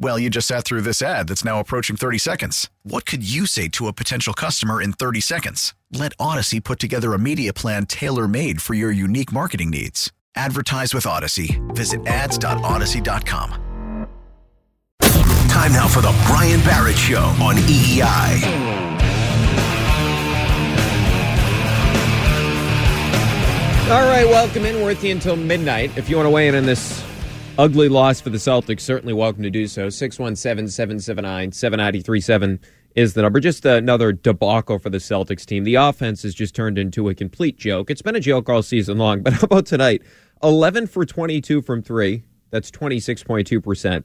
Well, you just sat through this ad that's now approaching 30 seconds. What could you say to a potential customer in 30 seconds? Let Audacy put together a media plan tailor made for your unique marketing needs. Advertise with Audacy. Visit ads.audacy.com. Time now for the Brian Barrett Show on EEI. All right, welcome in. We're with you until midnight. If you want to weigh in on this ugly loss for the Celtics, certainly welcome to do so. 617 779 7937 is the number. Just another debacle for the Celtics team. The offense has just turned into a complete joke. It's been a joke all season long, but how about tonight? 11 for 22 from three. That's 26.2%.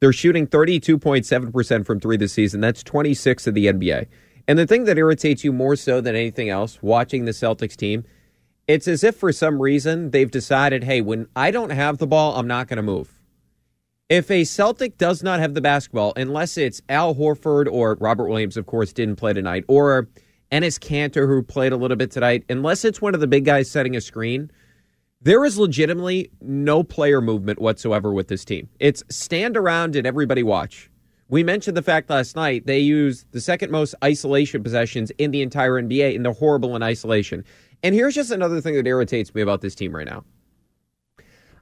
They're shooting 32.7% from three this season. That's 26 of the NBA. And the thing that irritates you more so than anything else, watching the Celtics team, it's as if for some reason they've decided, hey, when I don't have the ball, I'm not going to move. If a Celtic does not have the basketball, unless it's Al Horford or Robert Williams, of course, didn't play tonight, or Enes Kanter, who played a little bit tonight, unless it's one of the big guys setting a screen, there is legitimately no player movement whatsoever with this team. It's stand around and everybody watch. We mentioned the fact last night they used the second most isolation possessions in the entire NBA, and they're horrible in isolation. And here's just another thing that irritates me about this team right now.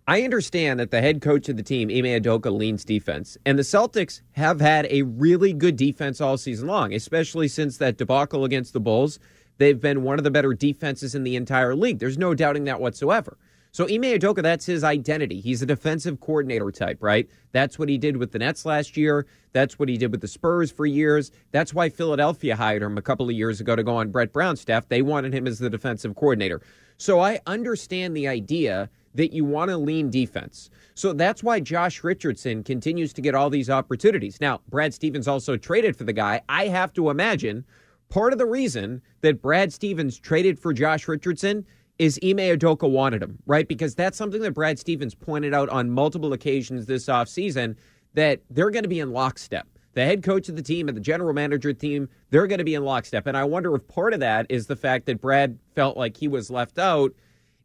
I understand that the head coach of the team, Ime Udoka, leans defense. And the Celtics have had a really good defense all season long, especially since that debacle against the Bulls. They've been one of the better defenses in the entire league. There's no doubting that whatsoever. So Ime Udoka, that's his identity. He's a defensive coordinator type, right? That's what he did with the Nets last year. That's what he did with the Spurs for years. That's why Philadelphia hired him a couple of years ago to go on Brett Brown's staff. They wanted him as the defensive coordinator. So I understand the idea that you want to lean defense. So that's why Josh Richardson continues to get all these opportunities. Now, Brad Stevens also traded for the guy. I have to imagine part of the reason that Brad Stevens traded for Josh Richardson is Ime Udoka wanted him, right? Because that's something that Brad Stevens pointed out on multiple occasions this offseason that they're going to be in lockstep. The head coach of the team and the general manager team, they're going to be in lockstep. And I wonder if part of that is the fact that Brad felt like he was left out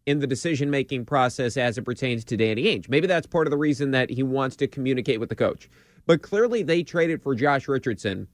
in the decision making process as it pertains to Danny Ainge. Maybe that's part of the reason that he wants to communicate with the coach. But clearly, they traded for Josh Richardson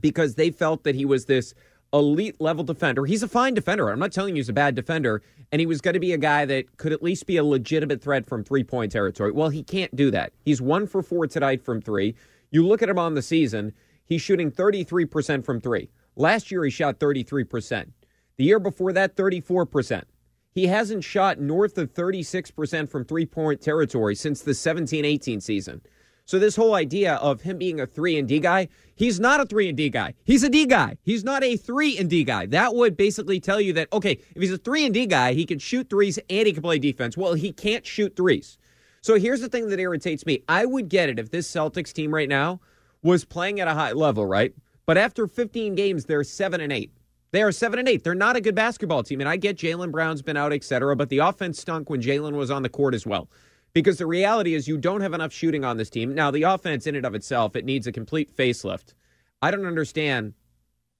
because they felt that he was this elite level defender. He's a fine defender. I'm not telling you he's a bad defender. And he was going to be a guy that could at least be a legitimate threat from three point territory. Well, he can't do that. He's one for four tonight from three. You look at him on the season, he's shooting 33% from three. Last year, he shot 33%. The year before that, 34%. He hasn't shot north of 36% from three point territory since the 17 18 season. So this whole idea of him being a 3 and D guy, he's not a 3 and D guy. He's a D guy. He's not a 3 and D guy. That would basically tell you that okay, if he's a 3 and D guy, he can shoot threes and he can play defense. Well, he can't shoot threes. So here's the thing that irritates me. I would get it if this Celtics team right now was playing at a high level, right? But after 15 games, they're 7 and 8. They are 7 and 8. They're not a good basketball team. And I get Jaylen Brown's been out, et cetera, but the offense stunk when Jaylen was on the court as well because the reality is you don't have enough shooting on this team. Now, the offense in and of itself, it needs a complete facelift. I don't understand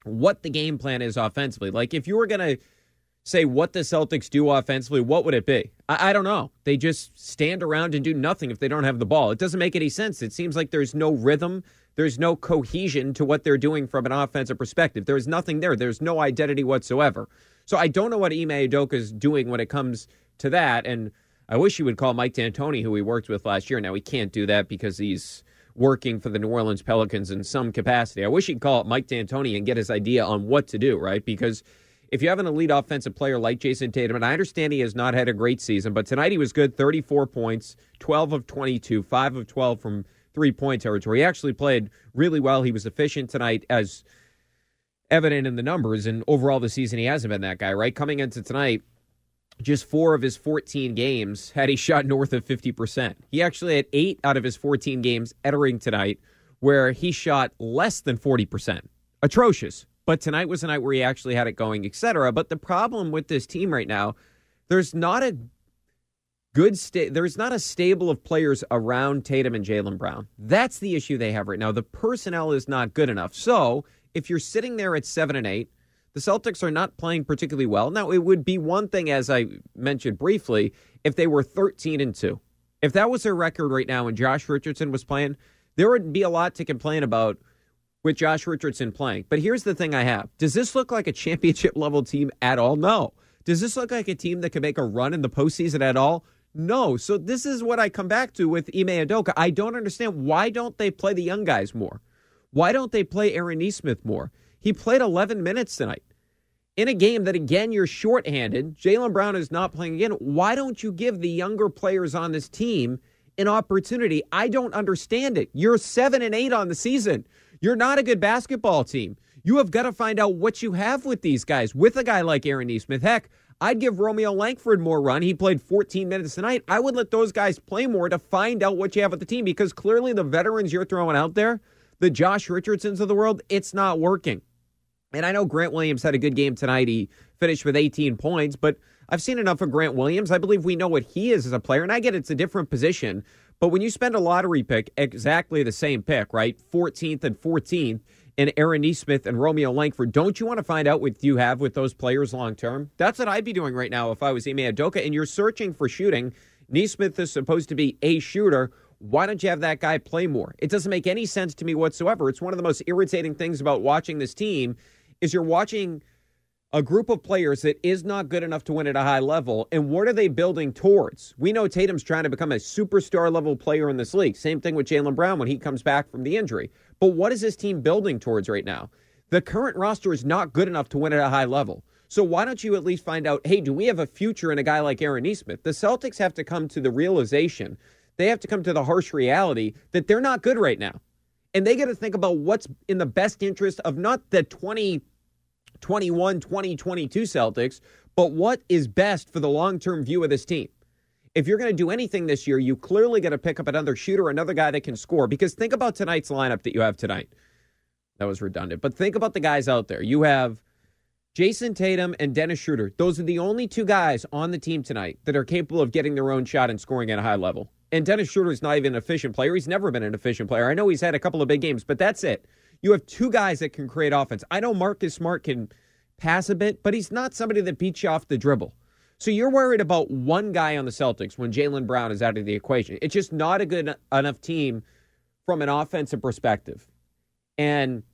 what the game plan is offensively. Like, if you were going to say what the Celtics do offensively, what would it be? I, I, don't know. They just stand around and do nothing if they don't have the ball. It doesn't make any sense. It seems like there's no rhythm. There's no cohesion to what they're doing from an offensive perspective. There's nothing there. There's no identity whatsoever. So I don't know what Ime Udoka is doing when it comes to that. And I wish he would call Mike D'Antoni, who he worked with last year. Now he can't do that because he's working for the New Orleans Pelicans in some capacity. I wish he'd call Mike D'Antoni and get his idea on what to do, right? Because if you have an elite offensive player like Jayson Tatum, and I understand he has not had a great season, but tonight he was good 34 points, 12 of 22, 5 of 12 from three point territory. He actually played really well. He was efficient tonight, as evident in the numbers. And overall, the season, he hasn't been that guy, right? Coming into tonight, just four of his 14 games had he shot north of 50%. He actually had eight out of his 14 games entering tonight where he shot less than 40%. Atrocious. But tonight was a night where he actually had it going, etc. But the problem with this team right now, there's not a good sta- there's not a stable of players around Tatum and Jaylen Brown. That's the issue they have right now. The personnel is not good enough. So if you're sitting there at seven and eight, the Celtics are not playing particularly well. Now, it would be one thing, as I mentioned briefly, if they were 13 and 2. If that was their record right now and Josh Richardson was playing, there would be a lot to complain about with Josh Richardson playing. But here's the thing I have Does this look like a championship level team at all? No. Does this look like a team that could make a run in the postseason at all? No. So this is what I come back to with Ime Udoka. I don't understand why don't they play the young guys more? Why don't they play Aaron Nesmith more? He played 11 minutes tonight. In a game that, again, you're shorthanded, Jaylen Brown is not playing again. Why don't you give the younger players on this team an opportunity? I don't understand it. You're seven and eight on the season. You're not a good basketball team. You have got to find out what you have with these guys. With a guy like Aaron Nesmith, heck, I'd give Romeo Langford more run. He played 14 minutes tonight. I would let those guys play more to find out what you have with the team because clearly the veterans you're throwing out there, the Josh Richardsons of the world, it's not working. And I know Grant Williams had a good game tonight. He finished with 18 points, but I've seen enough of Grant Williams. I believe we know what he is as a player, and I get it's a different position. But when you spend a lottery pick, exactly the same pick, right? 14th and 14th, and Aaron Nesmith and Romeo Langford, don't you want to find out what you have with those players long term? That's what I'd be doing right now if I was Ime Udoka, and you're searching for shooting. Nesmith is supposed to be a shooter. Why don't you have that guy play more? It doesn't make any sense to me whatsoever. It's one of the most irritating things about watching this team is you're watching a group of players that is not good enough to win at a high level. And what are they building towards? We know Tatum's trying to become a superstar level player in this league. Same thing with Jaylen Brown when he comes back from the injury. But what is this team building towards right now? The current roster is not good enough to win at a high level. So why don't you at least find out, hey, do we have a future in a guy like Aaron Nesmith? The Celtics have to come to the realization, they have to come to the harsh reality that they're not good right now. And they got to think about what's in the best interest of not the 2021, 2022 Celtics, but what is best for the long term view of this team. If you're going to do anything this year, you clearly got to pick up another shooter, another guy that can score. Because think about tonight's lineup that you have tonight. That was redundant. But think about the guys out there. You have Jayson Tatum and Dennis Schroeder. Those are the only two guys on the team tonight that are capable of getting their own shot and scoring at a high level. And Dennis Schroeder is not even an efficient player. He's never been an efficient player. I know he's had a couple of big games, but that's it. You have two guys that can create offense. I know Marcus Smart can pass a bit, but he's not somebody that beats you off the dribble. So you're worried about one guy on the Celtics when Jaylen Brown is out of the equation. It's just not a good enough team from an offensive perspective. And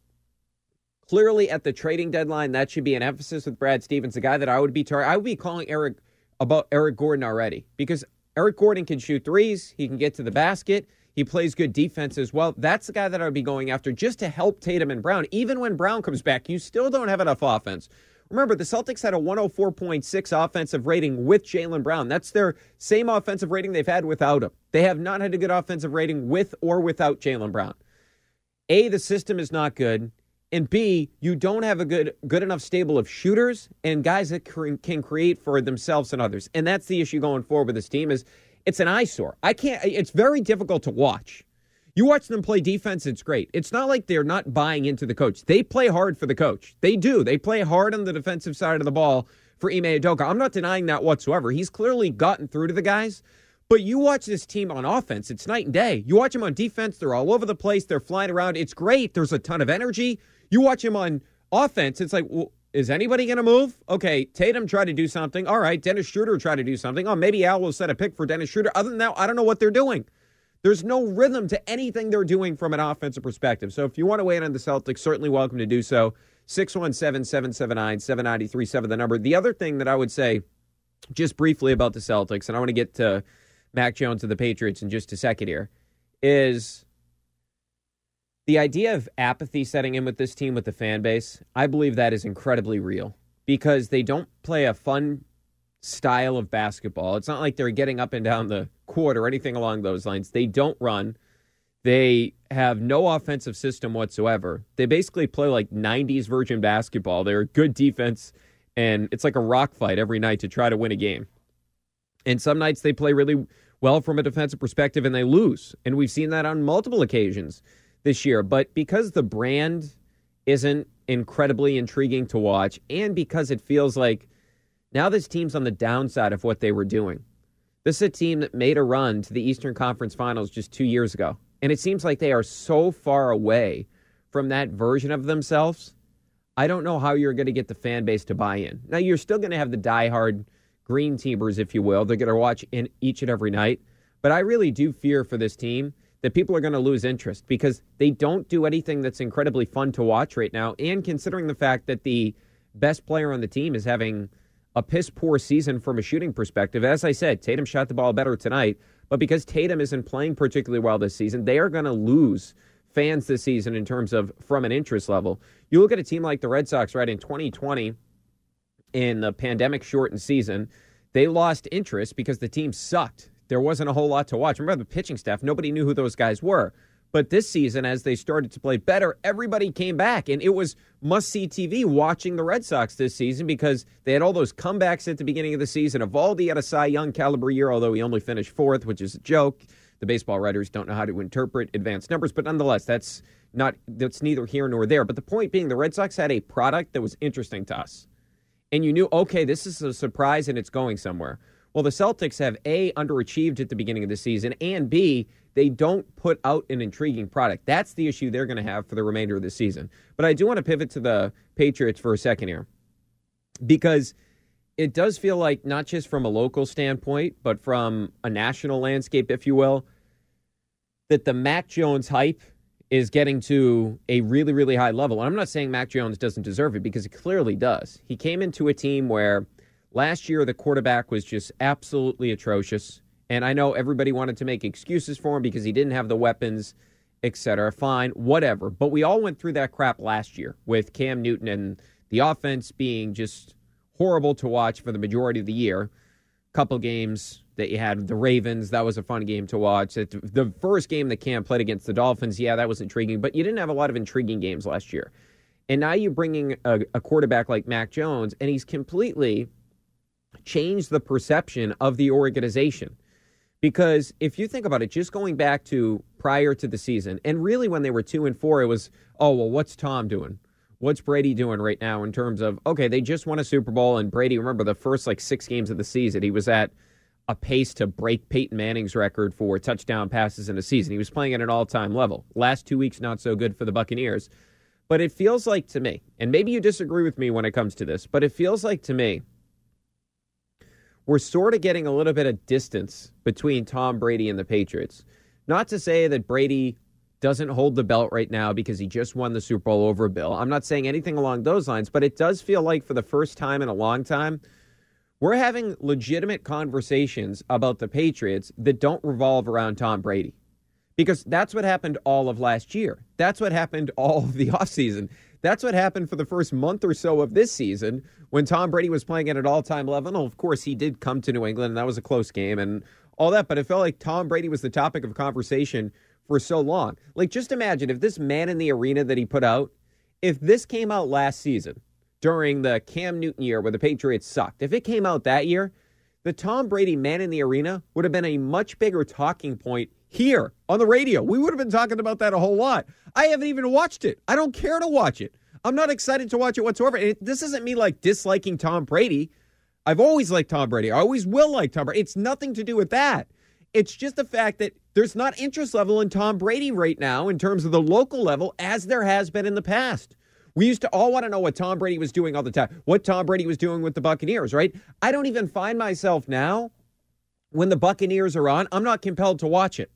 clearly at the trading deadline, that should be an emphasis with Brad Stevens, the guy that I would be tar- I would be calling Eric about Eric Gordon already because Eric Gordon can shoot threes. He can get to the basket. He plays good defense as well. That's the guy that I would be going after just to help Tatum and Brown. Even when Brown comes back, you still don't have enough offense. Remember, the Celtics had a 104.6 offensive rating with Jaylen Brown. That's their same offensive rating they've had without him. They have not had a good offensive rating with or without Jaylen Brown. A, the system is not good. And B, you don't have a good good enough stable of shooters and guys that can create for themselves and others. And that's the issue going forward with this team is it's an eyesore. I can't it's very difficult to watch. You watch them play defense, it's great. It's not like they're not buying into the coach. They play hard for the coach. They do. They play hard on the defensive side of the ball for Ime Udoka. I'm not denying that whatsoever. He's clearly gotten through to the guys. But you watch this team on offense, it's night and day. You watch them on defense, they're all over the place, they're flying around. It's great. There's a ton of energy. You watch him on offense, it's like, well, is anybody going to move? Okay, Tatum tried to do something. All right, Dennis Schroeder tried to do something. Oh, maybe Al will set a pick for Dennis Schroeder. Other than that, I don't know what they're doing. There's no rhythm to anything they're doing from an offensive perspective. So if you want to weigh in on the Celtics, certainly welcome to do so. 617 779 7937, the number. The other thing that I would say, just briefly about the Celtics, and I want to get to Mac Jones and the Patriots in just a second here, is the idea of apathy setting in with this team, with the fan base. I believe that is incredibly real because they don't play a fun style of basketball. It's not like they're getting up and down the court or anything along those lines. They don't run. They have no offensive system whatsoever. They basically play like 90s version basketball. They're good defense, and it's like a rock fight every night to try to win a game. And some nights they play really well from a defensive perspective and they lose. And we've seen that on multiple occasions this year. But because the brand isn't incredibly intriguing to watch, and because it feels like now this team's on the downside of what they were doing. This is a team that made a run to the Eastern Conference Finals just two years ago. And it seems like they are so far away from that version of themselves. I don't know how you're going to get the fan base to buy in. Now, you're still going to have the diehard green teamers, if you will. They're going to watch in each and every night. But I really do fear for this team that people are going to lose interest because they don't do anything that's incredibly fun to watch right now. And considering the fact that the best player on the team is having a piss poor season from a shooting perspective, as I said, Tatum shot the ball better tonight. But because Tatum isn't playing particularly well this season, they are going to lose fans this season in terms of from an interest level. You look at a team like the Red Sox, right, in 2020, in the pandemic shortened season, they lost interest because the team sucked there wasn't a whole lot to watch. Remember the pitching staff, nobody knew who those guys were. But this season, as they started to play better, everybody came back. And it was must see TV watching the Red Sox this season because they had all those comebacks at the beginning of the season. Eovaldi had a Cy Young caliber year, although he only finished fourth, which is a joke. The baseball writers don't know how to interpret advanced numbers, but nonetheless, that's not that's neither here nor there. But the point being, the Red Sox had a product that was interesting to us. And you knew, okay, this is a surprise and it's going somewhere. Well, the Celtics have A, underachieved at the beginning of the season, and B, they don't put out an intriguing product. That's the issue they're going to have for the remainder of the season. But I do want to pivot to the Patriots for a second here because it does feel like, not just from a local standpoint, but from a national landscape, if you will, that the Mac Jones hype is getting to a really, really high level. And I'm not saying Mac Jones doesn't deserve it because he clearly does. He came into a team where Last year, the quarterback was just absolutely atrocious. And I know everybody wanted to make excuses for him because he didn't have the weapons, etc. Fine, whatever. But we all went through that crap last year with Cam Newton and the offense being just horrible to watch for the majority of the year. Couple games that you had the Ravens, that was a fun game to watch. The first game that Cam played against the Dolphins, yeah, that was intriguing, but you didn't have a lot of intriguing games last year. And now you're bringing a, a quarterback like Mac Jones, and he's completely change the perception of the organization. Because if you think about it, just going back to prior to the season, and really when they were two and four, it was, oh, well, what's Tom doing? What's Brady doing right now in terms of, okay, they just won a Super Bowl, and Brady, remember the first like six games of the season, he was at a pace to break Peyton Manning's record for touchdown passes in a season. He was playing at an all time level. Last two weeks, not so good for the Buccaneers. But it feels like to me, and maybe you disagree with me when it comes to this, but it feels like to me we're sort of getting a little bit of distance between Tom Brady and the Patriots. Not to say that Brady doesn't hold the belt right now because he just won the Super Bowl over Bill. I'm not saying anything along those lines, but it does feel like for the first time in a long time, we're having legitimate conversations about the Patriots that don't revolve around Tom Brady. Because that's what happened all of last year. That's what happened all of the offseason. That's what happened for the first month or so of this season when Tom Brady was playing at an all time level. Of course, he did come to New England, and that was a close game and all that, but it felt like Tom Brady was the topic of conversation for so long. Like, just imagine if this man in the arena that he put out, if this came out last season during the Cam Newton year where the Patriots sucked, if it came out that year, the Tom Brady man in the arena would have been a much bigger talking point here on the radio. We would have been talking about that a whole lot. I haven't even watched it. I don't care to watch it. I'm not excited to watch it whatsoever. It, this isn't me like disliking Tom Brady. I've always liked Tom Brady. I always will like Tom Brady. It's nothing to do with that. It's just the fact that there's not interest level in Tom Brady right now in terms of the local level as there has been in the past. We used to all want to know what Tom Brady was doing all the time, what Tom Brady was doing with the Buccaneers, right? I don't even find myself now when the Buccaneers are on, I'm not compelled to watch it.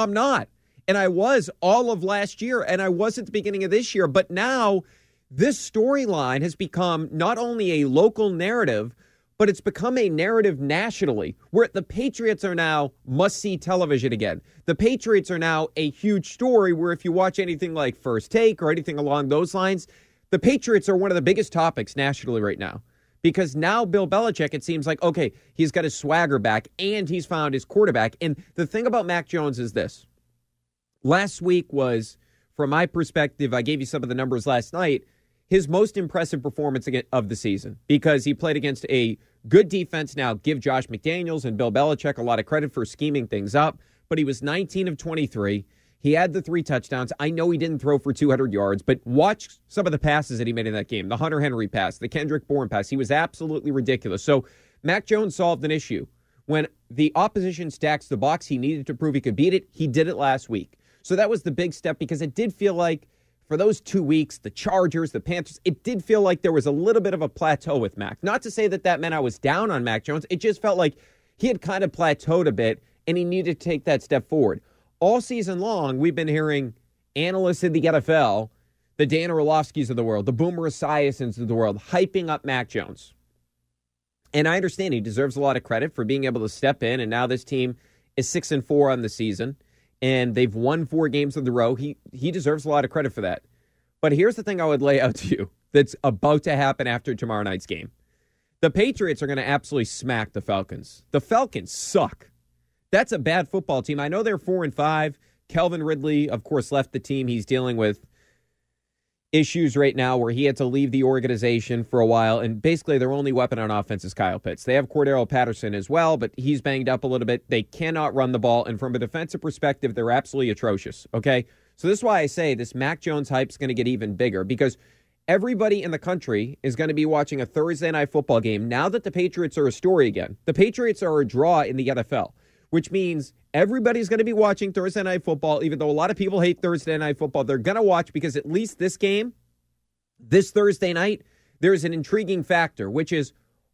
I'm not. And I was all of last year, and I was at the beginning of this year. But now this storyline has become not only a local narrative, but it's become a narrative nationally where the Patriots are now must see television again. The Patriots are now a huge story where if you watch anything like First Take or anything along those lines, the Patriots are one of the biggest topics nationally right now. Because now Bill Belichick, it seems like, okay, he's got his swagger back and he's found his quarterback. And the thing about Mac Jones is this Last week was, from my perspective, I gave you some of the numbers last night, his most impressive performance of the season because he played against a good defense. Now, give Josh McDaniels and Bill Belichick a lot of credit for scheming things up, but he was 19 of 23. He had the three touchdowns. I know he didn't throw for 200 yards, but watch some of the passes that he made in that game. The Hunter Henry pass, the Kendrick Bourne pass. He was absolutely ridiculous. So Mac Jones solved an issue. When the opposition stacks the box, he needed to prove he could beat it. He did it last week. So that was the big step because it did feel like for those two weeks, the Chargers, the Panthers, it did feel like there was a little bit of a plateau with Mac. Not to say that that meant I was down on Mac Jones. It just felt like he had kind of plateaued a bit and he needed to take that step forward. All season long, we've been hearing analysts in the NFL, the Dan Orlovskis of the world, the Boomer Esiasons of the world, hyping up Mac Jones. And I understand he deserves a lot of credit for being able to step in, and now this team is six and four on the season and they've won four games in the row. He he deserves a lot of credit for that. But here's the thing I would lay out to you that's about to happen after tomorrow night's game. The Patriots are going to absolutely smack the Falcons. The Falcons suck. That's a bad football team. I know they're 4 and 5. Calvin Ridley, of course, left the team. He's dealing with issues right now where he had to leave the organization for a while. And basically, their only weapon on offense is Kyle Pitts. They have Cordarrelle Patterson as well, but he's banged up a little bit. They cannot run the ball. And from a defensive perspective, they're absolutely atrocious. Okay. So this is why I say this Mac Jones hype is going to get even bigger because everybody in the country is going to be watching a Thursday night football game now that the Patriots are a story again. The Patriots are a draw in the NFL, which means Everybody's going to be watching Thursday Night Football, even though a lot of people hate Thursday Night Football. They're going to watch because at least this game, this Thursday night, there's an intriguing factor, which is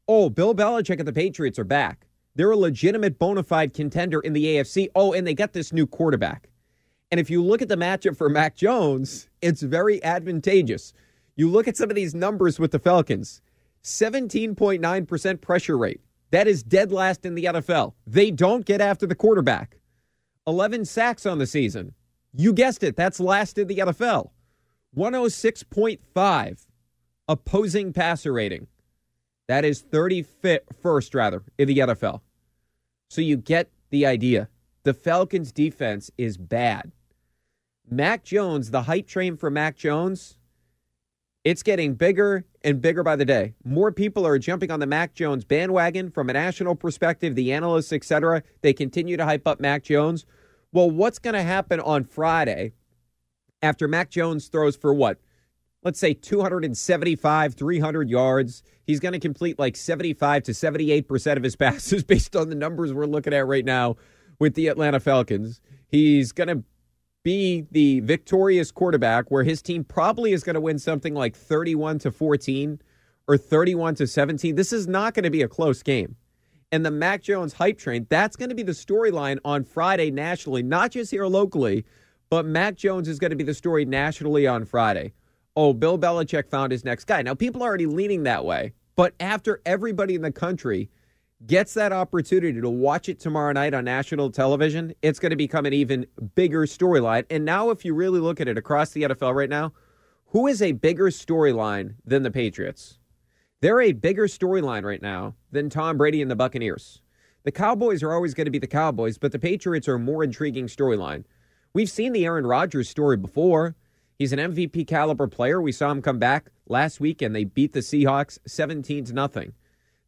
oh, Bill Belichick and the Patriots are back. They're a legitimate bona fide contender in the AFC. Oh, and they got this new quarterback. And if you look at the matchup for Mac Jones, it's very advantageous. You look at some of these numbers with the Falcons 17.9% pressure rate, that is dead last in the NFL. They don't get after the quarterback. 11 sacks on the season. You guessed it, that's last in the NFL. 106.5 opposing passer rating. That is 31st, rather, in the NFL. So you get the idea. The Falcons' defense is bad. Mac Jones, the hype train for Mac Jones, it's getting bigger and bigger by the day. More people are jumping on the Mac Jones bandwagon from a national perspective, the analysts, etc. They continue to hype up Mac Jones. Well, what's going to happen on Friday after Mac Jones throws for what? Let's say 275, 300 yards. He's going to complete like 75 to 78% of his passes based on the numbers we're looking at right now with the Atlanta Falcons. He's going to be the victorious quarterback where his team probably is going to win something like 31 to 14 or 31 to 17. This is not going to be a close game. And the Mac Jones hype train, that's going to be the storyline on Friday nationally, not just here locally, but Mac Jones is going to be the story nationally on Friday. Oh, Bill Belichick found his next guy. Now, people are already leaning that way, but after everybody in the country gets that opportunity to watch it tomorrow night on national television, it's going to become an even bigger storyline. And now, if you really look at it across the NFL right now, who is a bigger storyline than the Patriots? They're a bigger storyline right now than Tom Brady and the Buccaneers. The Cowboys are always going to be the Cowboys, but the Patriots are a more intriguing storyline. We've seen the Aaron Rodgers story before. He's an MVP caliber player. We saw him come back last week and they beat the Seahawks 17 to nothing.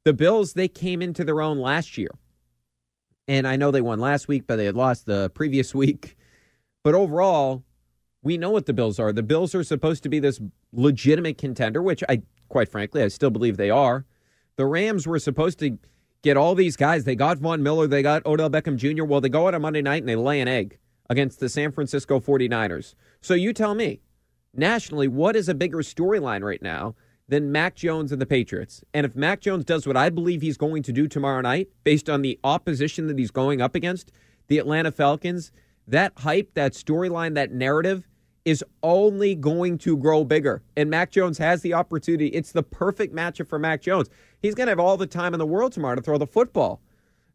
The Bills, they came into their own last year. And I know they won last week, but they had lost the previous week. But overall, we know what the Bills are. The Bills are supposed to be this legitimate contender, which I, quite frankly, I still believe they are. The Rams were supposed to get all these guys. They got Von Miller, they got Odell Beckham Jr. Well, they go out on Monday night and they lay an egg against the San Francisco 49ers. So you tell me, nationally, what is a bigger storyline right now than Mac Jones and the Patriots. And if Mac Jones does what I believe he's going to do tomorrow night, based on the opposition that he's going up against, the Atlanta Falcons, that hype, that storyline, that narrative is only going to grow bigger. And Mac Jones has the opportunity. It's the perfect matchup for Mac Jones. He's going to have all the time in the world tomorrow to throw the football.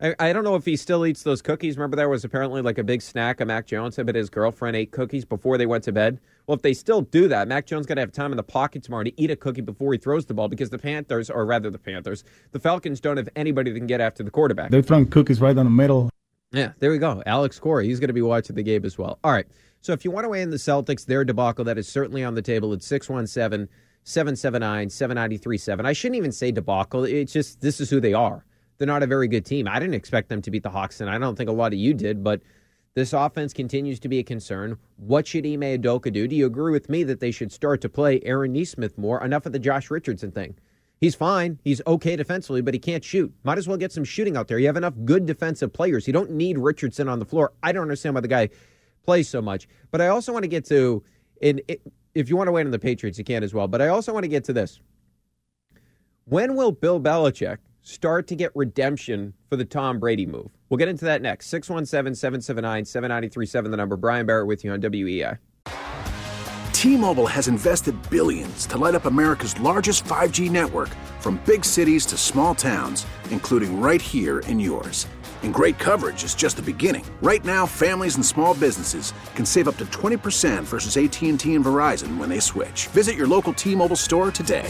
I, I, don't know if he still eats those cookies. Remember, there was apparently like a big snack of Mac Jones had, but his girlfriend ate cookies before they went to bed. Well, if they still do that, Mac Jones got to have time in the pocket tomorrow to eat a cookie before he throws the ball because the Panthers, or rather the Panthers, the Falcons don't have anybody that can get after the quarterback. They're throwing cookies right down the middle. Yeah, there we go. Alex Corey, he's going to be watching the game as well. All right. So if you want to weigh in the Celtics, their debacle, that is certainly on the table at 617 779 7937. I shouldn't even say debacle. It's just this is who they are. They're not a very good team. I didn't expect them to beat the Hawks, and I don't think a lot of you did, but this offense continues to be a concern. What should Ime Udoka do? Do you agree with me that they should start to play Aaron Nesmith more? Enough of the Josh Richardson thing. He's fine. He's okay defensively, but he can't shoot. Might as well get some shooting out there. You have enough good defensive players. You don't need Richardson on the floor. I don't understand why the guy plays so much. But I also want to get to, and if you want to wait on the Patriots, you can as well. But I also want to get to this. When will Bill Belichick start to get redemption for the Tom Brady move? We'll get into that next. 617 779 7937, the number. Brian Barrett with you on WEEI. T Mobile has invested billions to light up America's largest 5G network from big cities to small towns, including right here in yours. And great coverage is just the beginning. Right now, families and small businesses can save up to 20% versus AT&T and Verizon when they switch. Visit your local T-Mobile store today.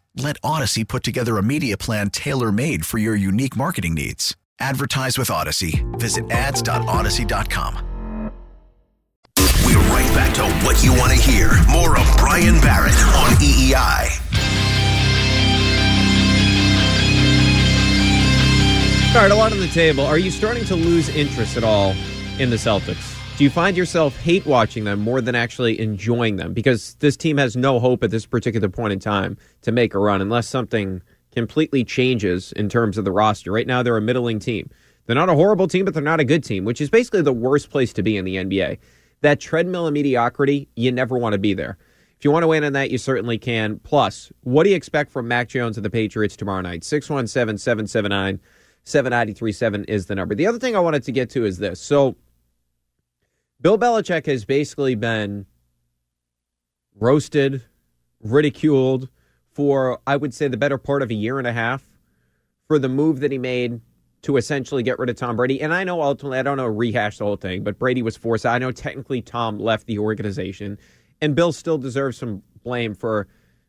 Let Audacy put together a media plan tailor made for your unique marketing needs. Advertise with Audacy. Visit ads.audacy.com. We're right back to what you want to hear. More of Brian Barrett on EEI. All right, a lot on the table. Are you starting to lose interest at all in the Celtics? Do you find yourself hate watching them more than actually enjoying them? Because this team has no hope at this particular point in time to make a run unless something completely changes in terms of the roster. Right now, they're a middling team. They're not a horrible team, but they're not a good team, which is basically the worst place to be in the NBA. That treadmill of mediocrity, you never want to be there. If you want to win on that, you certainly can. Plus, what do you expect from Mac Jones and the Patriots tomorrow night? 617 779 7937 is the number. The other thing I wanted to get to is this. So, Bill Belichick has basically been roasted, ridiculed for, I would say, the better part of a year and a half for the move that he made to essentially get rid of Tom Brady. And I know ultimately, I don't know, rehash the whole thing, but Brady was forced. I know technically Tom left the organization, and Bill still deserves some blame for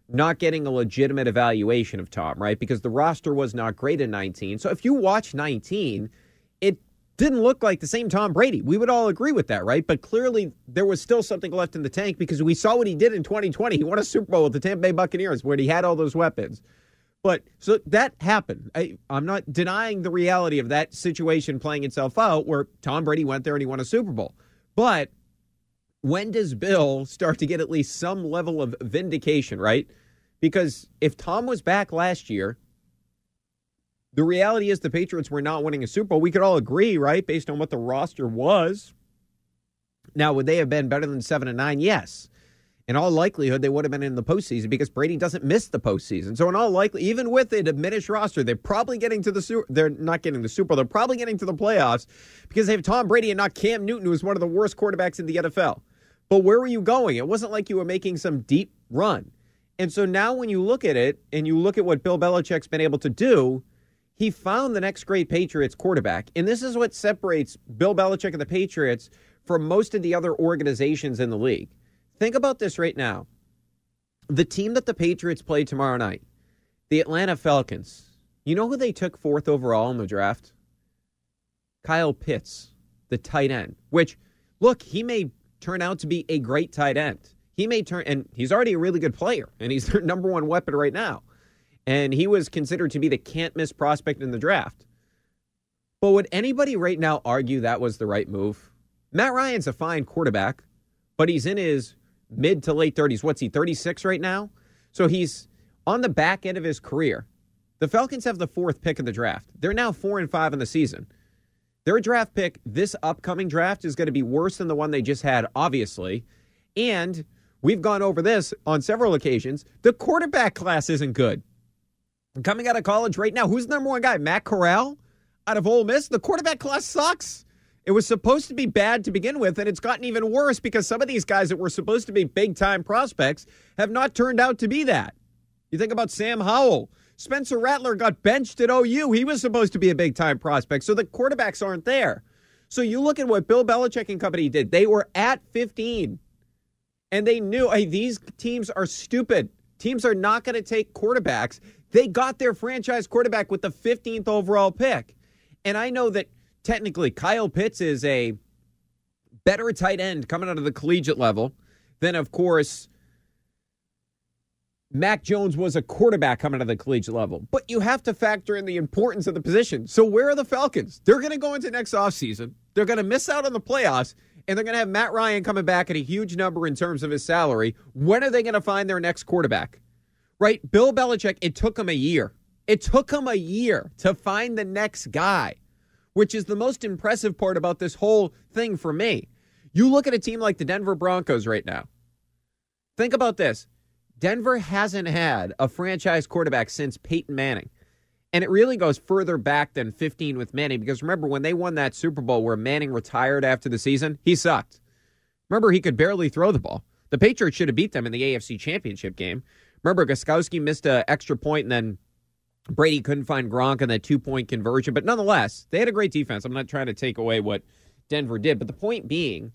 not getting a legitimate evaluation of Tom, right? Because the roster was not great in 19. So if you watch 19, it didn't look like the same Tom Brady. We would all agree with that, right? But clearly there was still something left in the tank because we saw what he did in 2020. He won a Super Bowl with the Tampa Bay Buccaneers where he had all those weapons. But so that happened. I, I'm not denying the reality of that situation playing itself out where Tom Brady went there and he won a Super Bowl. But when does Bill start to get at least some level of vindication, right? Because if Tom was back last year, the reality is the Patriots were not winning a Super Bowl. We could all agree, right, based on what the roster was. Now, would they have been better than seven and nine? Yes. In all likelihood, they would have been in the postseason because Brady doesn't miss the postseason. So, in all likelihood, even with a diminished roster, they're probably getting to the Super. They're not getting the Super Bowl. They're probably getting to the playoffs because they have Tom Brady and not Cam Newton, who is one of the worst quarterbacks in the NFL. But where were you going? It wasn't like you were making some deep run. And so now, when you look at it and you look at what Bill Belichick's been able to do, he found the next great Patriots quarterback. And this is what separates Bill Belichick and the Patriots from most of the other organizations in the league. Think about this right now. The team that the Patriots play tomorrow night, the Atlanta Falcons, you know who they took fourth overall in the draft? Kyle Pitts, the tight end, which, look, he may turn out to be a great tight end. He may turn, and he's already a really good player, and he's their number one weapon right now. And he was considered to be the can't miss prospect in the draft. But would anybody right now argue that was the right move? Matt Ryan's a fine quarterback, but he's in his mid to late 30s. What's he, 36 right now? So he's on the back end of his career. The Falcons have the fourth pick of the draft. They're now four and five in the season. Their draft pick this upcoming draft is going to be worse than the one they just had, obviously. And we've gone over this on several occasions. The quarterback class isn't good. Coming out of college right now, who's the number one guy? Matt Corral out of Ole Miss? The quarterback class sucks. It was supposed to be bad to begin with, and it's gotten even worse because some of these guys that were supposed to be big time prospects have not turned out to be that. You think about Sam Howell. Spencer Rattler got benched at OU. He was supposed to be a big time prospect, so the quarterbacks aren't there. So you look at what Bill Belichick and company did. They were at 15, and they knew, hey, these teams are stupid. Teams are not going to take quarterbacks. They got their franchise quarterback with the 15th overall pick. And I know that technically Kyle Pitts is a better tight end coming out of the collegiate level than, of course, Mac Jones was a quarterback coming out of the collegiate level. But you have to factor in the importance of the position. So where are the Falcons? They're going to go into next offseason. They're going to miss out on the playoffs, and they're going to have Matt Ryan coming back at a huge number in terms of his salary. When are they going to find their next quarterback? Right? Bill Belichick, it took him a year. It took him a year to find the next guy, which is the most impressive part about this whole thing for me. You look at a team like the Denver Broncos right now. Think about this. Denver hasn't had a franchise quarterback since Peyton Manning. And it really goes further back than 15 with Manning because remember when they won that Super Bowl where Manning retired after the season, he sucked. Remember, he could barely throw the ball. The Patriots should have beat them in the AFC Championship game. Remember, Gostkowski missed an extra point and then Brady couldn't find Gronk on that two point conversion. But nonetheless, they had a great defense. I'm not trying to take away what Denver did. But the point being,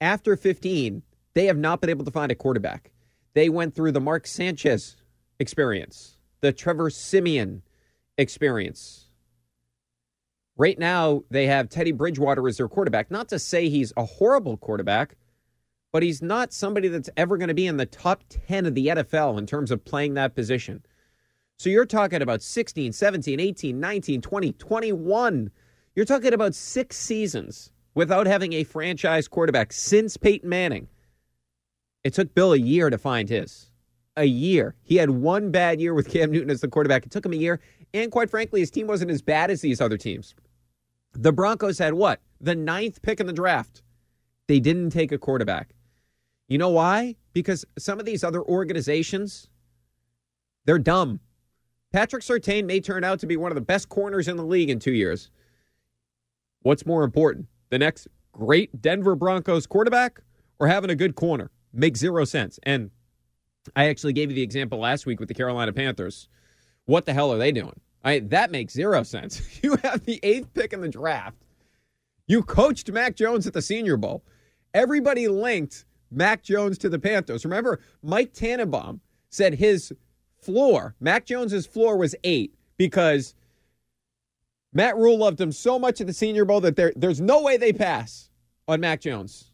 after 15, they have not been able to find a quarterback. They went through the Mark Sanchez experience, the Trevor Siemian experience. Right now, they have Teddy Bridgewater as their quarterback. Not to say he's a horrible quarterback, but he's not somebody that's ever going to be in the top 10 of the NFL in terms of playing that position. So you're talking about 16, 17, 18, 19, 20, 21. You're talking about six seasons without having a franchise quarterback since Peyton Manning. It took Bill a year to find his. A year. He had one bad year with Cam Newton as the quarterback. It took him a year. And quite frankly, his team wasn't as bad as these other teams. The Broncos had what? The ninth pick in the draft. They didn't take a quarterback. You know why? Because some of these other organizations, they're dumb. Patrick Surtain may turn out to be one of the best corners in the league in two years. What's more important, the next great Denver Broncos quarterback or having a good corner? Makes zero sense. And I actually gave you the example last week with the Carolina Panthers. What the hell are they doing? I, that makes zero sense. You have the eighth pick in the draft. You coached Mac Jones at the Senior Bowl. Everybody linked Mac Jones to the Panthers. Remember, Mike Tannenbaum said his floor, Mac Jones's floor was eight because Matt Rhule loved him so much at the Senior Bowl that there, there's no way they pass on Mac Jones.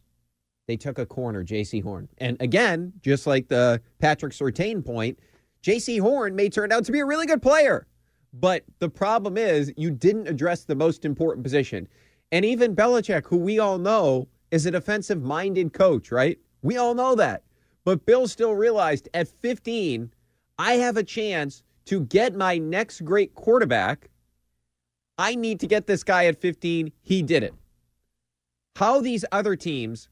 They took a corner, Jaycee Horn. And again, just like the Patrick Surtain point, Jaycee Horn may turn out to be a really good player. But the problem is you didn't address the most important position. And even Belichick, who we all know is a defensive minded coach, right? We all know that. But Bill still realized at 15, I have a chance to get my next great quarterback. I need to get this guy at 15. He did it. How these other teams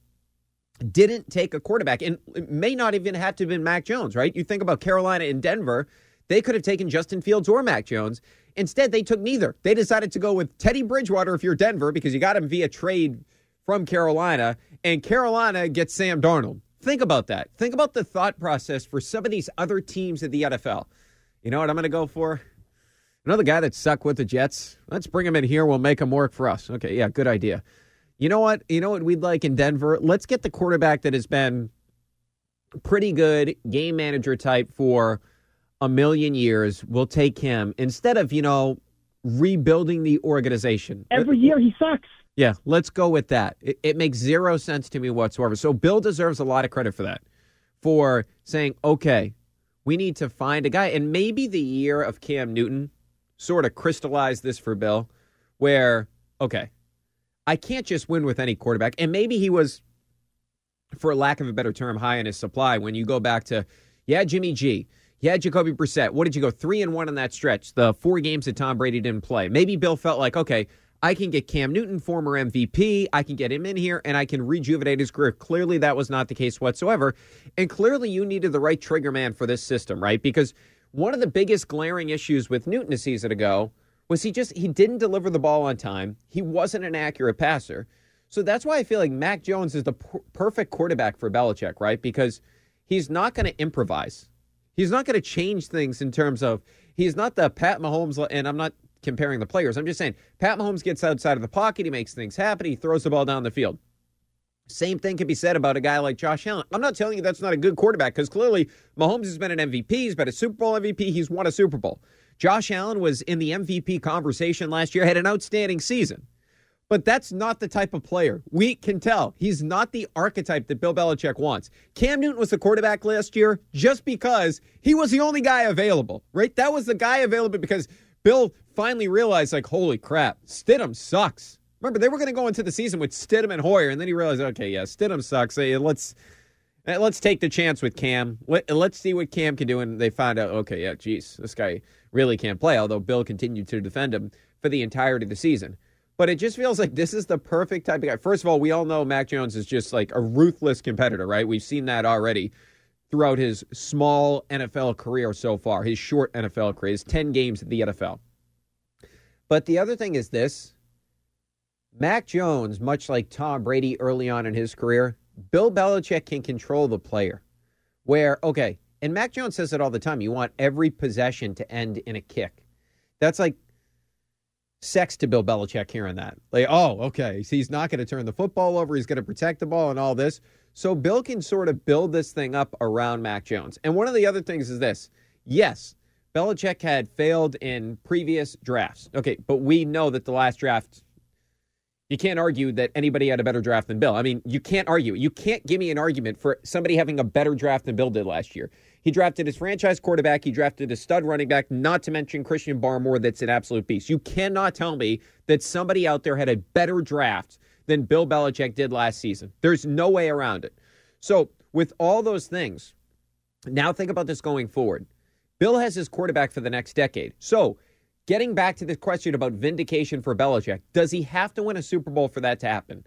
didn't take a quarterback, and it may not even have to have been Mac Jones, right? You think about Carolina and Denver, they could have taken Justin Fields or Mac Jones. Instead, they took neither. They decided to go with Teddy Bridgewater if you're Denver because you got him via trade from Carolina, and Carolina gets Sam Darnold. Think about that. Think about the thought process for some of these other teams at the NFL. You know what I'm going to go for? Another guy that sucked with the Jets. Let's bring him in here. We'll make him work for us. Okay, yeah, good idea. You know what? You know what we'd like in Denver? Let's get the quarterback that has been pretty good game manager type for a million years. We'll take him instead of, you know, rebuilding the organization. Every year he sucks. Yeah, let's go with that. It, it, makes zero sense to me whatsoever. So Bill deserves a lot of credit for that, for saying, okay, we need to find a guy. And maybe the year of Cam Newton sort of crystallized this for Bill, where, okay, I can't just win with any quarterback. And maybe he was, for lack of a better term, high in his supply when you go back to, yeah, Jimmy G. Yeah, Jacoby Brissett. What did you go? Three and one on that stretch. The four games that Tom Brady didn't play. Maybe Bill felt like, okay, I can get Cam Newton, former MVP. I can get him in here and I can rejuvenate his career. Clearly, that was not the case whatsoever. And clearly, you needed the right trigger man for this system, right? Because one of the biggest glaring issues with Newton a season ago was he just he didn't deliver the ball on time. He wasn't an accurate passer. So that's why I feel like Mac Jones is the per- perfect quarterback for Belichick, right? Because he's not going to improvise. He's not going to change things in terms of he's not the Pat Mahomes, and I'm not comparing the players. I'm just saying Pat Mahomes gets outside of the pocket, he makes things happen, he throws the ball down the field. Same thing can be said about a guy like Josh Allen. I'm not telling you that's not a good quarterback because clearly Mahomes has been an MVP, he's been a Super Bowl MVP, he's won a Super Bowl. Josh Allen was in the MVP conversation last year, had an outstanding season. But that's not the type of player. We can tell he's not the archetype that Bill Belichick wants. Cam Newton was the quarterback last year just because he was the only guy available, right? That was the guy available because Bill finally realized, like, holy crap, Stidham sucks. Remember, they were going to go into the season with Stidham and Hoyer, and then he realized, okay, yeah, Stidham sucks. Hey, let's eh, let's take the chance with Cam. Let, let's see what Cam can do. And they found out, okay, yeah, geez, this guy really can't play. Although Bill continued to defend him for the entirety of the season. But it just feels like this is the perfect type of guy. First of all, we all know Mac Jones is just like a ruthless competitor, right? We've seen that already throughout his small NFL career so far, his short NFL career, his 10 games at the NFL. But the other thing is this Mac Jones, much like Tom Brady early on in his career, Bill Belichick can control the player. Where, okay, and Mac Jones says it all the time you want every possession to end in a kick. That's like sex to Bill Belichick hearing that. Like, oh, okay, so he's not going to turn the football over. He's going to protect the ball and all this. So Bill can sort of build this thing up around Mac Jones. And one of the other things is this yes, Belichick had failed in previous drafts. Okay, but we know that the last draft, you can't argue that anybody had a better draft than Bill. I mean, you can't argue. You can't give me an argument for somebody having a better draft than Bill did last year. He drafted his franchise quarterback. He drafted a stud running back, not to mention Christian Barmore, that's an absolute beast. You cannot tell me that somebody out there had a better draft than Bill Belichick did last season. There's no way around it. So, with all those things, now think about this going forward. Bill has his quarterback for the next decade. So, getting back to the question about vindication for Belichick, does he have to win a Super Bowl for that to happen?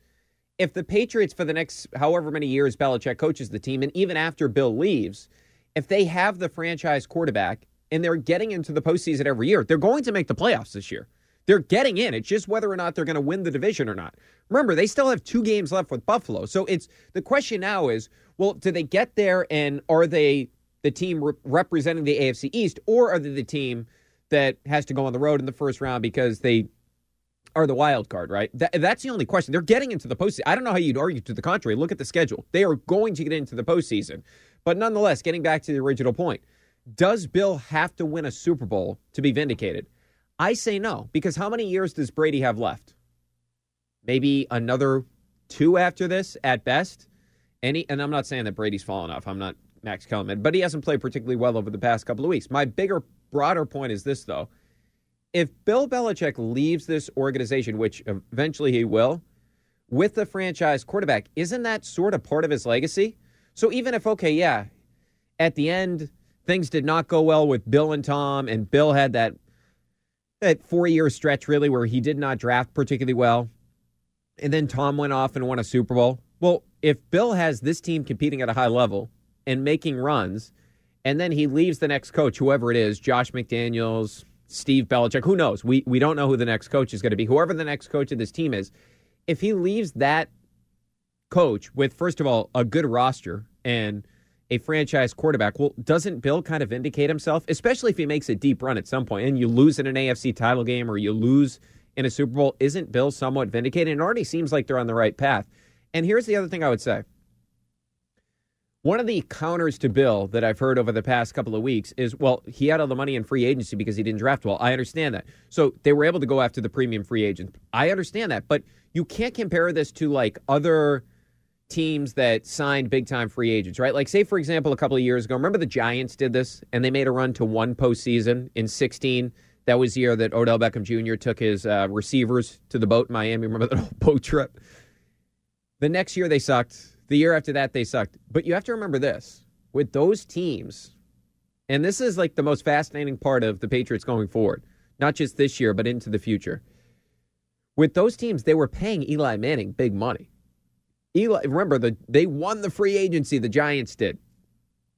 If the Patriots, for the next however many years Belichick coaches the team, and even after Bill leaves, if they have the franchise quarterback and they're getting into the postseason every year, they're going to make the playoffs this year. They're getting in. It's just whether or not they're going to win the division or not. Remember, they still have two games left with Buffalo. So it's the question now is, well, do they get there and are they the team re- representing the AFC East or are they the team that has to go on the road in the first round because they are the wild card, right? That, that's the only question. They're getting into the postseason. I don't know how you'd argue to the contrary. Look at the schedule. They are going to get into the postseason. But nonetheless, getting back to the original point, does Bill have to win a Super Bowl to be vindicated? I say no, because how many years does Brady have left? Maybe another two after this at best. Any, and I'm not saying that Brady's fallen off. I'm not Max Kellerman, but he hasn't played particularly well over the past couple of weeks. My bigger, broader point is this, though. If Bill Belichick leaves this organization, which eventually he will, with the franchise quarterback, isn't that sort of part of his legacy? So even if, okay, yeah, at the end, things did not go well with Bill and Tom, and Bill had that that four year stretch really where he did not draft particularly well. And then Tom went off and won a Super Bowl. Well, if Bill has this team competing at a high level and making runs, and then he leaves the next coach, whoever it is, Josh McDaniels, Steve Belichick, who knows? We we don't know who the next coach is going to be. Whoever the next coach of this team is, if he leaves that coach with, first of all, a good roster and a franchise quarterback, well, doesn't Bill kind of vindicate himself, especially if he makes a deep run at some point and you lose in an AFC title game or you lose in a Super Bowl? Isn't Bill somewhat vindicated? And it already seems like they're on the right path. And here's the other thing I would say. One of the counters to Bill that I've heard over the past couple of weeks is, well, he had all the money in free agency because he didn't draft well. I understand that. So they were able to go after the premium free agent. I understand that. But you can't compare this to like other teams that signed big time free agents, right? Like, say, for example, a couple of years ago, remember the Giants did this and they made a run to one postseason in 16. That was the year that Odell Beckham Jr. took his uh, receivers to the boat in Miami. Remember that whole boat trip? The next year they sucked. The year after that they sucked. But you have to remember this with those teams, and this is like the most fascinating part of the Patriots going forward, not just this year, but into the future. With those teams, they were paying Eli Manning big money. Eli, remember, the, they won the free agency, the Giants did,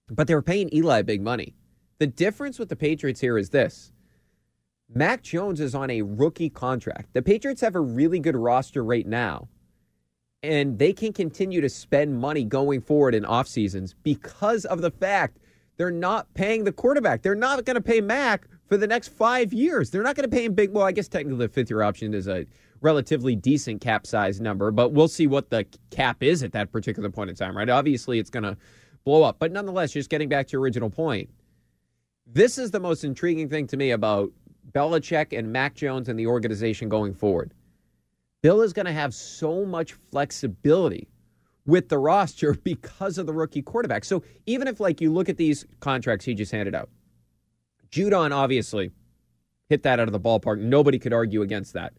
but they were paying Eli big money. The difference with the Patriots here is this Mac Jones is on a rookie contract. The Patriots have a really good roster right now, and they can continue to spend money going forward in off seasons because of the fact they're not paying the quarterback. They're not going to pay Mac for the next five years. They're not going to pay him big. Well, I guess technically the fifth year option is a relatively decent cap size number, but we'll see what the cap is at that particular point in time, right? Obviously, it's going to blow up. But nonetheless, just getting back to your original point, this is the most intriguing thing to me about Belichick and Mac Jones and the organization going forward. Bill is going to have so much flexibility with the roster because of the rookie quarterback. So even if like you look at these contracts he just handed out, Judon obviously hit that out of the ballpark. Nobody could argue against that.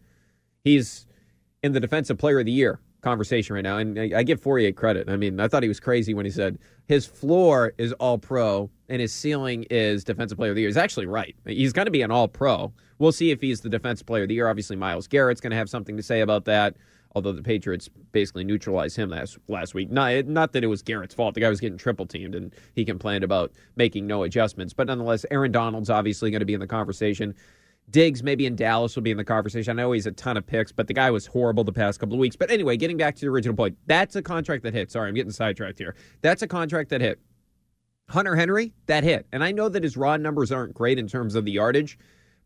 He's in the defensive player of the year conversation right now, and I give Fauria credit. I mean, I thought he was crazy when he said his floor is all pro and his ceiling is defensive player of the year. He's actually right. He's going to be an all pro. We'll see if he's the defensive player of the year. Obviously, Myles Garrett's going to have something to say about that. Although the Patriots basically neutralized him last last week. Not, not that it was Garrett's fault. The guy was getting triple teamed, and he complained about making no adjustments. But nonetheless, Aaron Donald's obviously going to be in the conversation. Diggs maybe in Dallas will be in the conversation. I know he's a ton of picks, but the guy was horrible the past couple of weeks. But anyway, getting back to the original point, that's a contract that hit. Sorry, I'm getting sidetracked here. That's a contract that hit. Hunter Henry, that hit. And I know that his raw numbers aren't great in terms of the yardage,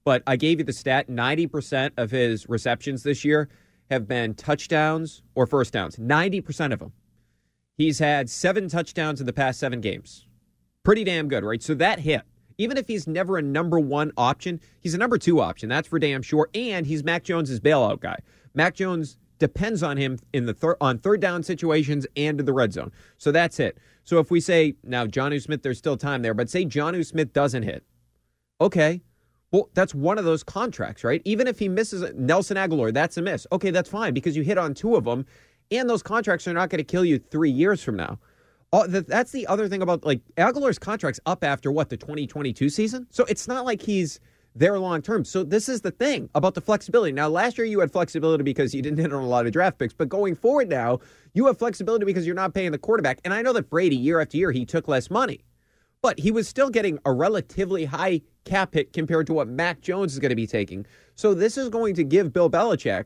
but I gave you the stat 90% of his receptions this year have been touchdowns or first downs. 90% of them. He's had seven touchdowns in the past seven games. Pretty damn good, right? So that hit. Even if he's never a number one option, he's a number two option. That's for damn sure. And he's Mac Jones's bailout guy. Mac Jones depends on him in the thir- on third down situations and the red zone. So that's it. So if we say now Jonnu Smith, there's still time there, but say Jonnu Smith doesn't hit, okay. Well, that's one of those contracts, right? Even if he misses Nelson Agholor, that's a miss. Okay, that's fine because you hit on two of them, and those contracts are not going to kill you three years from now. Oh, that's the other thing about like Agholor's contract's up after what the 2022 season, so it's not like he's there long term. So this is the thing about the flexibility. Now, last year you had flexibility because you didn't hit on a lot of draft picks, but going forward now you have flexibility because you're not paying the quarterback. And I know that Brady year after year he took less money, but he was still getting a relatively high cap hit compared to what Mac Jones is going to be taking. So this is going to give Bill Belichick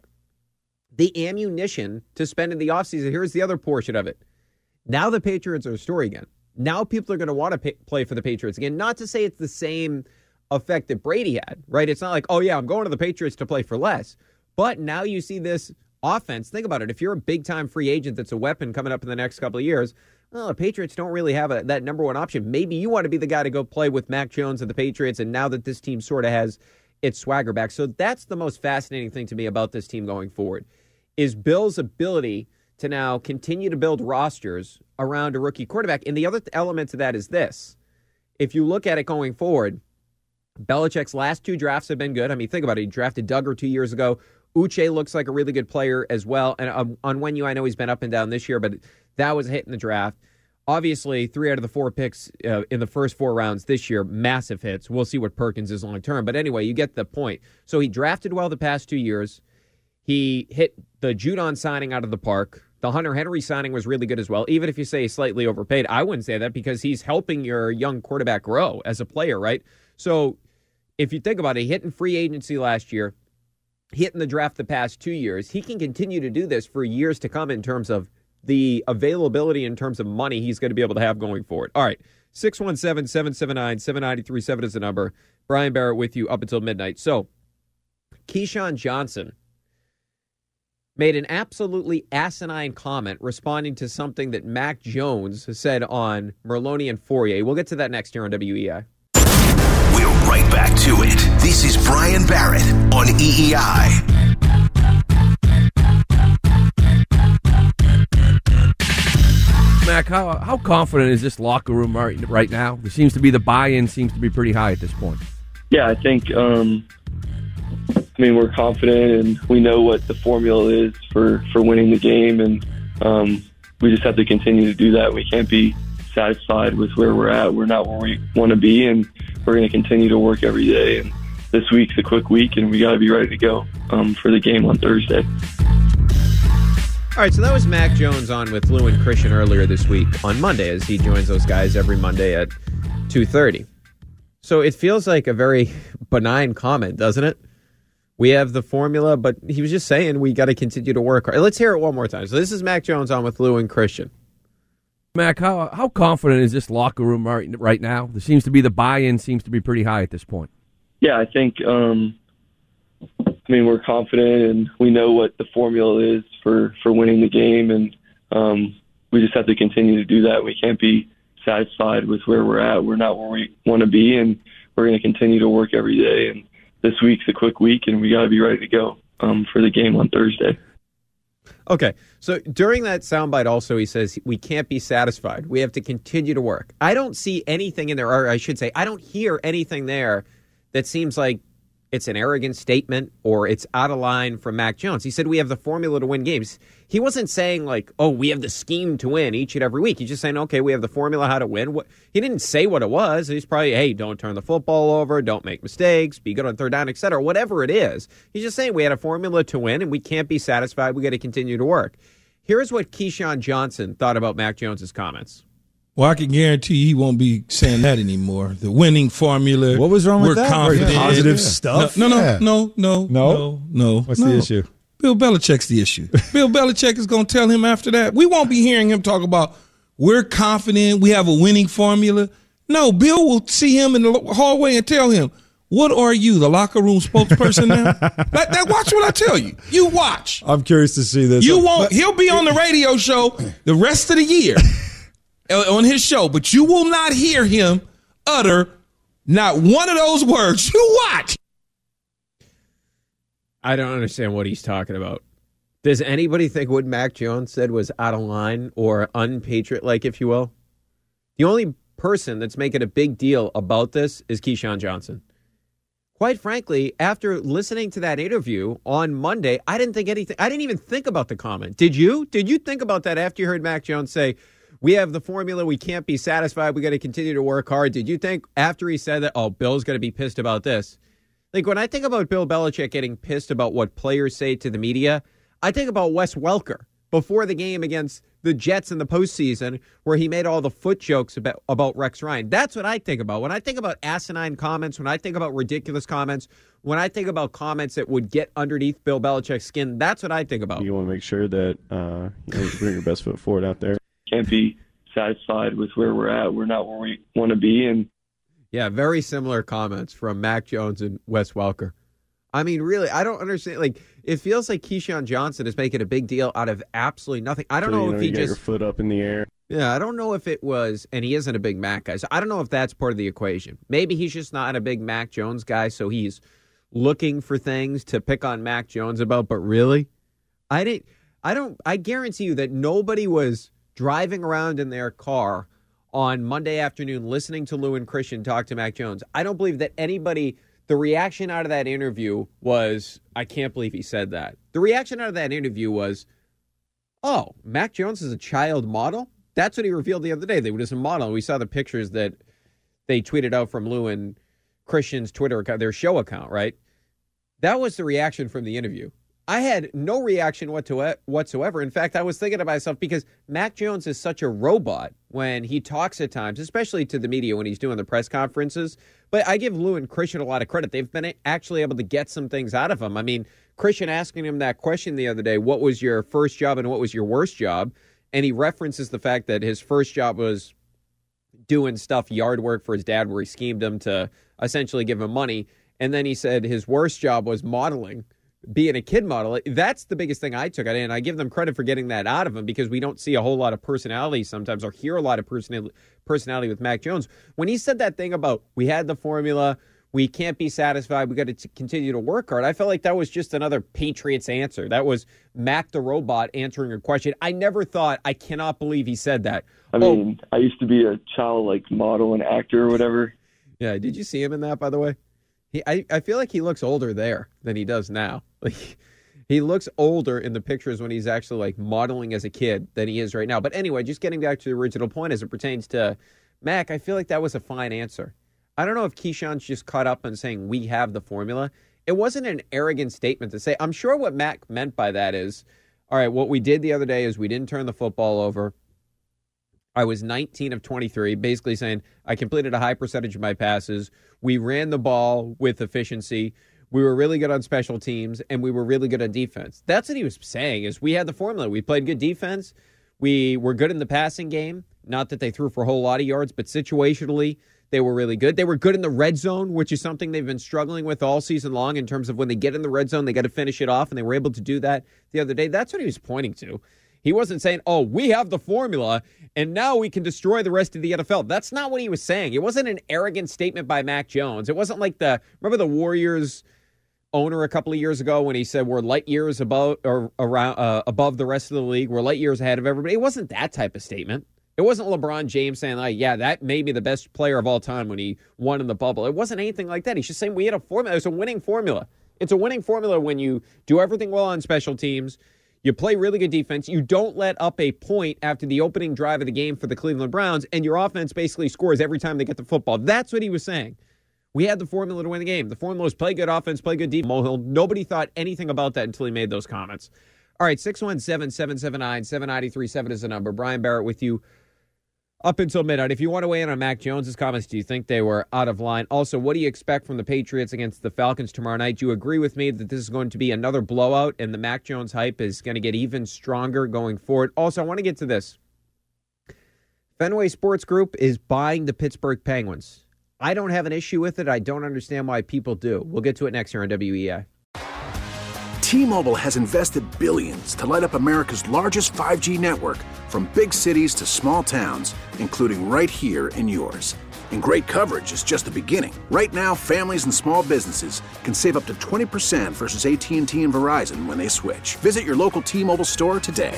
the ammunition to spend in the offseason. Here's the other portion of it. Now the Patriots are a story again. Now people are going to want to pay, play for the Patriots again. Not to say it's the same effect that Brady had, right? It's not like, oh, yeah, I'm going to the Patriots to play for less. But now you see this offense. Think about it. If you're a big time free agent that's a weapon coming up in the next couple of years, well, the Patriots don't really have a, that number one option. Maybe you want to be the guy to go play with Mac Jones and the Patriots. And now that this team sort of has its swagger back. So that's the most fascinating thing to me about this team going forward is Bill's ability to now continue to build rosters around a rookie quarterback. And the other element to that is this. If you look at it going forward, Belichick's last two drafts have been good. I mean, think about it. He drafted Dugger two years ago. Uche looks like a really good player as well. And um, Onwenu, I know he's been up and down this year, but that was a hit in the draft. Obviously, three out of the four picks uh, in the first four rounds this year, massive hits. We'll see what Perkins is long term. But anyway, you get the point. So he drafted well the past two years. He hit the Judon signing out of the park. The Hunter Henry signing was really good as well. Even if you say slightly overpaid, I wouldn't say that because he's helping your young quarterback grow as a player, right? So if you think about it, hitting free agency last year, hitting the draft the past two years, he can continue to do this for years to come in terms of the availability in terms of money he's going to be able to have going forward. All right. 617 779 7937 is the number. Brian Barrett with you up until midnight. So, Keyshawn Johnson made an absolutely asinine comment responding to something that Mac Jones said on Merloni and Fauria. We'll get to that next year on WEEI. We're right back to it. This is Brian Barrett on WEEI. Mac, how, how confident is this locker room right, right now? There seems to be the buy-in seems to be pretty high at this point. Yeah, I think um, I mean, we're confident and we know what the formula is for, for winning the game, and um, we just have to continue to do that. We can't be satisfied with where we're at. We're not where we want to be, and we're going to continue to work every day. And this week's a quick week, and we got to be ready to go um, for the game on Thursday. All right, so that was Mac Jones on with Lou and Christian earlier this week on Monday, as he joins those guys every Monday at two thirty. So it feels like a very benign comment, doesn't it? We have the formula, but he was just saying we got to continue to work hard. Let's hear it one more time. So this is Mac Jones on with Lou and Christian. Mac, how how confident is this locker room right, right now? There seems to be the buy-in seems to be pretty high at this point. Yeah, I think. Um, I mean, we're confident and we know what the formula is for for winning the game, and um, we just have to continue to do that. We can't be satisfied with where we're at. We're not where we want to be, and we're going to continue to work every day. And this week's a quick week, and we got to be ready to go um, for the game on Thursday. Okay, so during that soundbite, also he says we can't be satisfied. We have to continue to work. I don't see anything in there, or I should say, I don't hear anything there that seems like it's an arrogant statement or it's out of line from Mac Jones. He said we have the formula to win games. He wasn't saying like, "Oh, we have the scheme to win each and every week." He's just saying, "Okay, we have the formula how to win." What he didn't say what it was. He's probably, "Hey, don't turn the football over, don't make mistakes, be good on third down, etc." Whatever it is, he's just saying we had a formula to win, and we can't be satisfied. We got to continue to work. Here's what Keyshawn Johnson thought about Mac Jones's comments. Well, I can guarantee he won't be saying that anymore. The winning formula. What was wrong We're with that? confident. Positive Yeah. stuff? No, no, Yeah. no, no, No? no, no. What's no. the issue? Bill Belichick's the issue. Bill Belichick is going to tell him after that. We won't be hearing him talk about we're confident, we have a winning formula. No, Bill will see him in the hallway and tell him, "What are you, the locker room spokesperson now?" like that. Watch what I tell you. You watch. I'm curious to see this. You won't. He'll be on the radio show the rest of the year on his show, but you will not hear him utter not one of those words. You watch. I don't understand what he's talking about. Does anybody think what Mac Jones said was out of line or unpatriot like, if you will? The only person that's making a big deal about this is Keyshawn Johnson. Quite frankly, after listening to that interview on Monday, I didn't think anything. I didn't even think about the comment. Did you? Did you think about that after you heard Mac Jones say, "We have the formula. We can't be satisfied. We got to continue to work hard." Did you think after he said that, "Oh, Bill's going to be pissed about this"? Like when I think about Bill Belichick getting pissed about what players say to the media, I think about Wes Welker before the game against the Jets in the postseason, where he made all the foot jokes about, about Rex Ryan. That's what I think about. When I think about asinine comments, when I think about ridiculous comments, when I think about comments that would get underneath Bill Belichick's skin, that's what I think about. You want to make sure that uh, you, know, you bring your best foot forward out there. Can't be satisfied with where we're at. We're not where we want to be, and Yeah, very similar comments from Mac Jones and Wes Welker. I mean, really, I don't understand. Like, it feels like Keyshawn Johnson is making a big deal out of absolutely nothing. I don't So, know you if he just your foot up in the air. Yeah, I don't know if it was, and he isn't a big Mac guy. So I don't know if that's part of the equation. Maybe he's just not a big Mac Jones guy, so he's looking for things to pick on Mac Jones about. But really, I didn't. I don't. I guarantee you that nobody was driving around in their car on Monday afternoon listening to Lou and Christian talk to Mac Jones. I don't believe that anybody. The reaction out of that interview was, I can't believe he said that. The reaction out of that interview was, oh, Mac Jones is a child model? That's what he revealed the other day. They were just a model. We saw the pictures that they tweeted out from Lou and Christian's Twitter account, their show account, right? That was the reaction from the interview. I had no reaction whatsoever. In fact, I was thinking to myself because Mac Jones is such a robot when he talks at times, especially to the media when he's doing the press conferences. But I give Lou and Christian a lot of credit. They've been actually able to get some things out of him. I mean, Christian asking him that question the other day what was your first job and what was your worst job? And he references the fact that his first job was doing stuff, yard work for his dad, where he schemed him to essentially give him money. And then he said his worst job was modeling, being a kid model. That's the biggest thing I took out. And I give them credit for getting that out of him because we don't see a whole lot of personality sometimes or hear a lot of personality personality with Mac Jones. When he said that thing about we had the formula, we can't be satisfied, we got to continue to work hard, I felt like that was just another Patriots answer. That was Mac the robot answering a question. I never thought, I cannot believe he said that. I oh. mean, I used to be a child like model and actor or whatever. Yeah, did you see him in that, by the way? He, I, I feel like he looks older there than he does now. He looks older in the pictures when he's actually like modeling as a kid than he is right now. But anyway, just getting back to the original point as it pertains to Mac, I feel like that was a fine answer. I don't know if Keyshawn's just caught up on saying we have the formula. It wasn't an arrogant statement to say. I'm sure what Mac meant by that is, all right, what we did the other day is we didn't turn the football over. I was 19 of 23, basically saying I completed a high percentage of my passes. We ran the ball with efficiency. We were really good on special teams and we were really good on defense. That's what he was saying is we had the formula. We played good defense. We were good in the passing game. Not that they threw for a whole lot of yards, but situationally they were really good. They were good in the red zone, which is something they've been struggling with all season long in terms of when they get in the red zone, they got to finish it off, and they were able to do that the other day. That's what he was pointing to. He wasn't saying, oh, we have the formula and now we can destroy the rest of the NFL. That's not what he was saying. It wasn't an arrogant statement by Mac Jones. It wasn't like the, remember the Warriors owner a couple of years ago when he said we're light years above or around uh, above the rest of the league. We're light years ahead of everybody. It wasn't that type of statement. It wasn't LeBron James saying like, "Yeah, that made me the best player of all time when he won in the bubble." It wasn't anything like that. He's just saying we had a formula. It's a winning formula. It's a winning formula when you do everything well on special teams. You play really good defense. You don't let up a point after the opening drive of the game for the Cleveland Browns, and your offense basically scores every time they get the football. That's what he was saying. We had the formula to win the game. The formula was play good offense, play good defense. Mohill, nobody thought anything about that until he made those comments. All right, 617 779 7937 is the number. Brian Barrett with you up until midnight. If you want to weigh in on Mac Jones's comments, do you think they were out of line? Also, what do you expect from the Patriots against the Falcons tomorrow night? Do you agree with me that this is going to be another blowout and the Mac Jones hype is going to get even stronger going forward? Also, I want to get to this. Fenway Sports Group is buying the Pittsburgh Penguins. I don't have an issue with it. I don't understand why people do. We'll get to it next year on WEEI. T-Mobile has invested billions to light up America's largest 5G network from big cities to small towns, including right here in yours. And great coverage is just the beginning. Right now, families and small businesses can save up to 20% versus AT&T and Verizon when they switch. Visit your local T-Mobile store today.